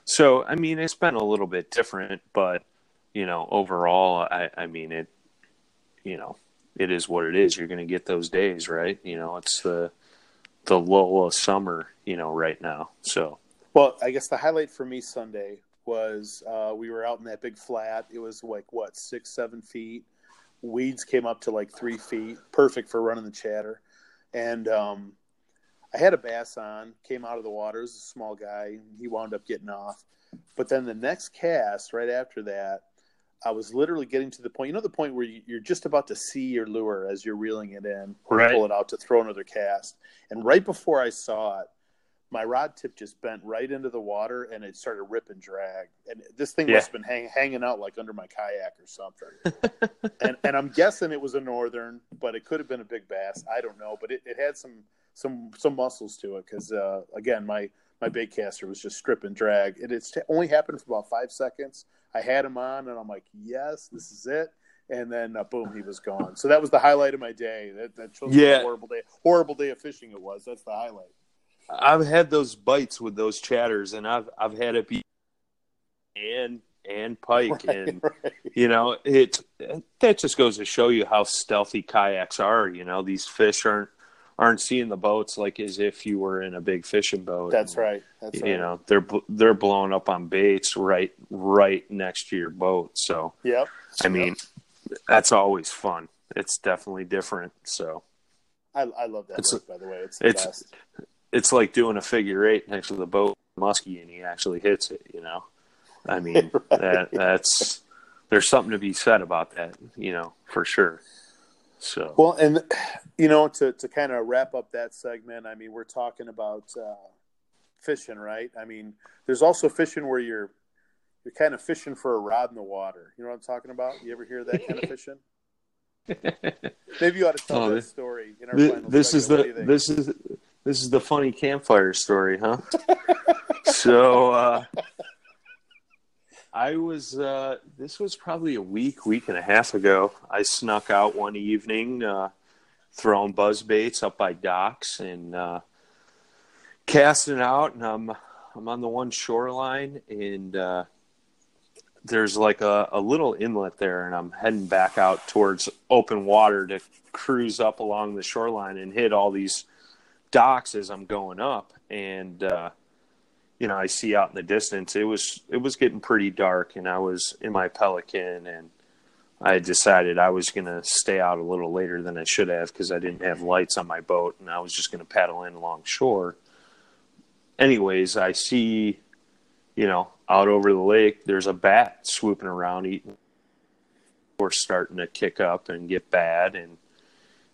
So I mean, it's been a little bit different, but you know, overall, I I mean it. You know, it is what it is. You're gonna get those days, right? You know, it's the the lull of summer, you know, right now. So Well, I guess the highlight for me Sunday was uh, we were out in that big flat. It was like what six, seven feet. Weeds came up to like three feet, perfect for running the chatter. And um, I had a bass on, came out of the water. It was a small guy. He wound up getting off. But then the next cast, right after that, I was literally getting to the point. You know, the point where you- you're just about to see your lure as you're reeling it in, Right. pull it out to throw another cast. And right before I saw it, my rod tip just bent right into the water and it started rip and drag. And this thing Yeah. must have been hang, hanging out like under my kayak or something. and, and I'm guessing it was a northern, but it could have been a big bass. I don't know, but it, it had some some some muscles to it because uh, again, my my bait caster was just strip and drag. It, it's only happened for about five seconds. I had him on, and I'm like, yes, this is it. and then uh, boom, he was gone. So that was the highlight of my day. That that Yeah. a horrible day, horrible day of fishing it was. That's the highlight. I've had those bites with those chatters, and I've I've had it be and and pike, and Right. you know it. That just goes to show you how stealthy kayaks are. You know these fish aren't aren't seeing the boats like as if you were in a big fishing boat. That's right. That's right. You know they're they're blowing up on baits right right next to your boat. So Yep. I mean that's always fun. It's definitely different. So I, I love that It's- look, by the way. It's the it's- best. it's like doing a figure eight next to the boat muskie and he actually hits it you know i mean that that's there's something to be said about that you know for sure so Well, and you know, to to kind of wrap up that segment, I mean, we're talking about uh, fishing, right? I mean, there's also fishing where you're you're kind of fishing for a rod in the water. You know what I'm talking about? You ever hear that kind of fishing? Maybe you ought to tell Oh, that this- story in our Th- final this is segment. What do the this is this is the funny campfire story huh so uh i was uh this was probably a week week and a half ago. I snuck out one evening uh throwing buzz baits up by docks and uh casting out and i'm i'm on the one shoreline and uh there's like a, a little inlet there and i'm heading back out towards open water to cruise up along the shoreline and hit all these docks as i'm going up. And uh you know i see out in the distance it was it was getting pretty dark and i was in my pelican and i decided i was going to stay out a little later than i should have because i didn't have lights on my boat and i was just going to paddle in along shore anyways i see you know out over the lake there's a bat swooping around eating we're starting to kick up and get bad and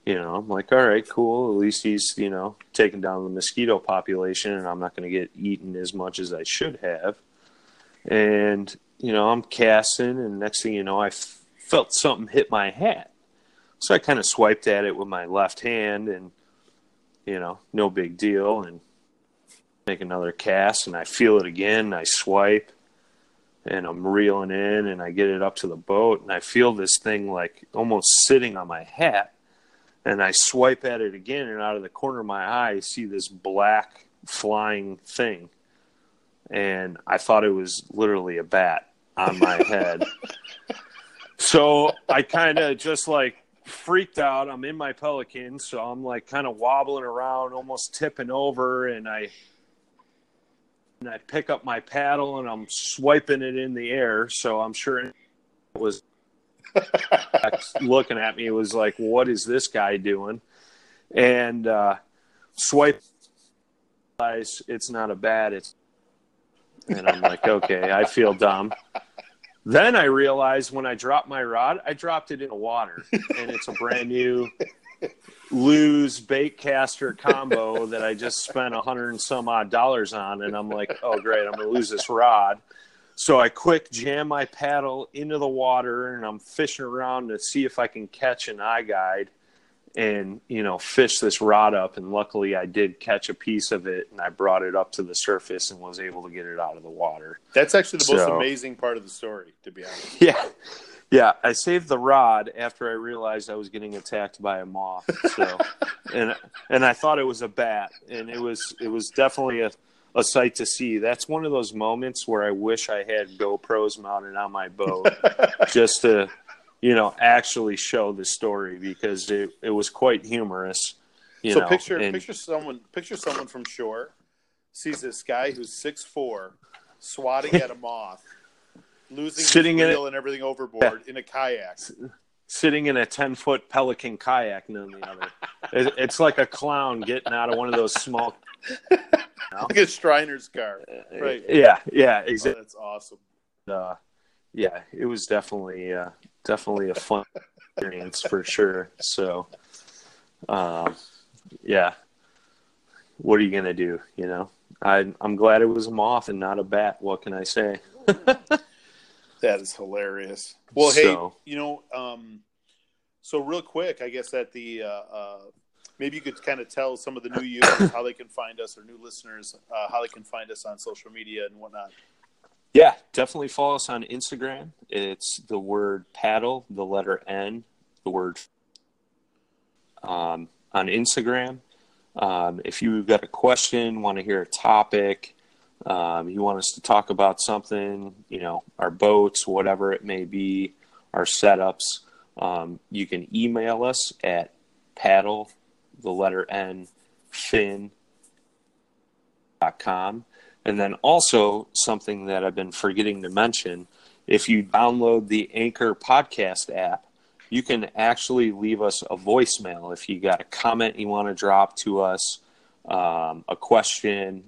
you know i'm like all right cool. At least he's you know taking down the mosquito population and i'm not going to get eaten as much as i should have. And you know i'm casting and next thing you know i f- felt something hit my hat. So i kind of swiped at it with my left hand and you know no big deal and make another cast and i feel it again and i swipe and i'm reeling in and i get it up to the boat and i feel this thing like almost sitting on my hat and I swipe at it again, and out of the corner of my eye, I see this black flying thing, and I thought it was literally a bat on my head. so I kind of just like freaked out. I'm in my pelican, so I'm like kind of wobbling around, almost tipping over, and I and I pick up my paddle and I'm swiping it in the air. So I'm sure it was looking at me was like what is this guy doing? And uh swipe it's not a bat it's and i'm like okay i feel dumb. Then i realized when i dropped my rod i dropped it in the water and it's a brand new Lew's bait caster combo that i just spent a hundred and some odd dollars on and i'm like oh great i'm gonna lose this rod so I quick jam my paddle into the water and I'm fishing around to see if I can catch an eye guide and, you know, fish this rod up. And luckily I did catch a piece of it and I brought it up to the surface and was able to get it out of the water. That's actually the most amazing part of the story, to be honest. Yeah. Yeah. I saved the rod after I realized I was getting attacked by a moth. So, and, and I thought it was a bat and it was, it was definitely a, a sight to see. That's one of those moments where I wish I had GoPros mounted on my boat just to, you know, actually show the story because it, it was quite humorous. You so know, picture and- picture someone picture someone from shore sees this guy who's six four swatting at a moth, losing Sitting his in reel and everything overboard in a kayak. sitting in a 10 foot pelican kayak, none the other. It, it's like a clown getting out of one of those small. Like a Shriner's car. Right. Yeah. Yeah. Oh, Exactly. that's awesome. uh, yeah, it was definitely uh, definitely a fun experience for sure. So, um, yeah, what are you gonna do? You know, I I'm glad it was a moth and not a bat. What can I say? That is hilarious. Well, So- hey, you know, um, so real quick, I guess at the uh, uh, maybe you could kind of tell some of the new users how they can find us or new listeners uh, how they can find us on social media and whatnot. Yeah, definitely follow us on Instagram. It's the word paddle, the letter N, the word um, on Instagram. Um, if you've got a question, want to hear a topic, um, you want us to talk about something, you know, our boats, whatever it may be, our setups, um, you can email us at paddle, the letter N, fin.com. And then also something that I've been forgetting to mention if you download the Anchor podcast app, you can actually leave us a voicemail if you got a comment you want to drop to us, um, a question,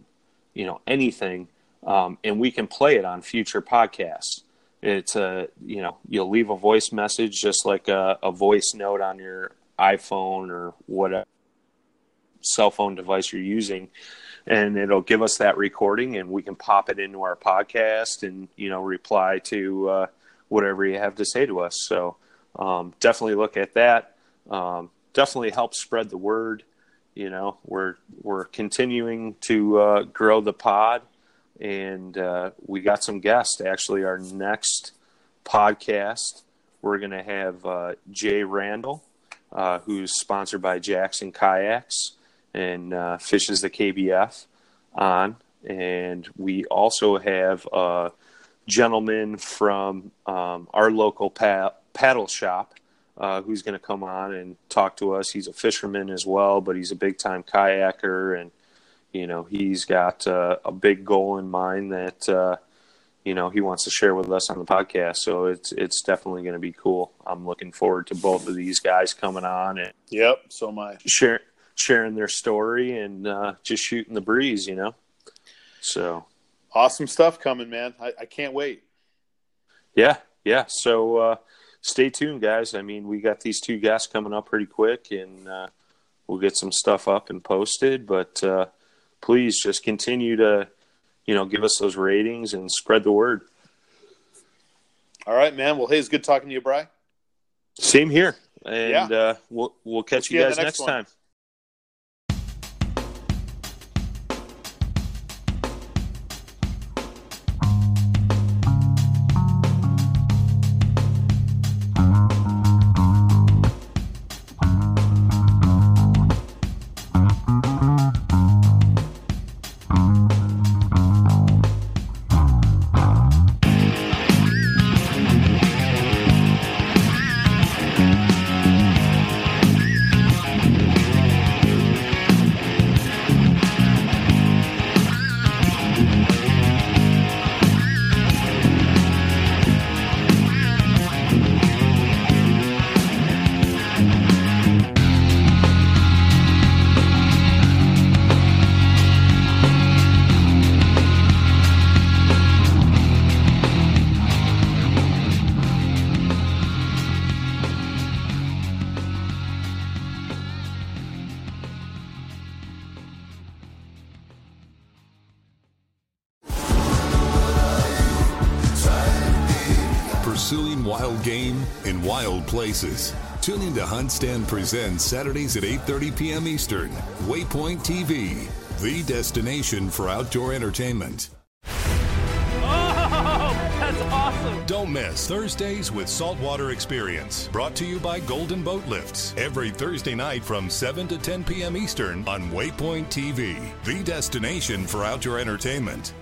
you know, anything, um, and we can play it on future podcasts. It's a, you know, you'll leave a voice message just like a, a voice note on your iPhone or whatever cell phone device you're using and it'll give us that recording and we can pop it into our podcast and you know reply to uh, whatever you have to say to us. So um, definitely look at that. Um, definitely help spread the word. You know we're we're continuing to uh, grow the pod and uh, we got some guests. Actually our next podcast we're going to have uh, jay randall uh, who's sponsored by jackson kayaks and uh, fishes the KBF on. And we also have a gentleman from um, our local pa- paddle shop uh, who's going to come on and talk to us. He's a fisherman as well, but he's a big time kayaker. And, you know, he's got uh, a big goal in mind that, uh, you know, he wants to share with us on the podcast. So it's it's definitely going to be cool. I'm looking forward to both of these guys coming on and Yep, so am I. share, sharing their story and uh, just shooting the breeze, you know. So Awesome stuff coming, man. I, I can't wait. yeah, yeah. So uh, stay tuned, guys. I mean, we got these two guests coming up pretty quick, and uh, we'll get some stuff up and posted. But uh, please just continue to, you know, give us those ratings and spread the word. All right, man. Well, hey, it's good talking to you, Bry. Same here, and Yeah. uh, we'll we'll catch Let's you guys next, next time. Places. Tune in to Hunt Stand Presents Saturdays at 8:30 p.m. Eastern. Waypoint TV, the destination for outdoor entertainment. Oh, that's awesome. Don't miss Thursdays with Saltwater Experience, brought to you by Golden Boat Lifts. Every Thursday night from 7 to 10 p.m. Eastern on Waypoint TV, the destination for outdoor entertainment.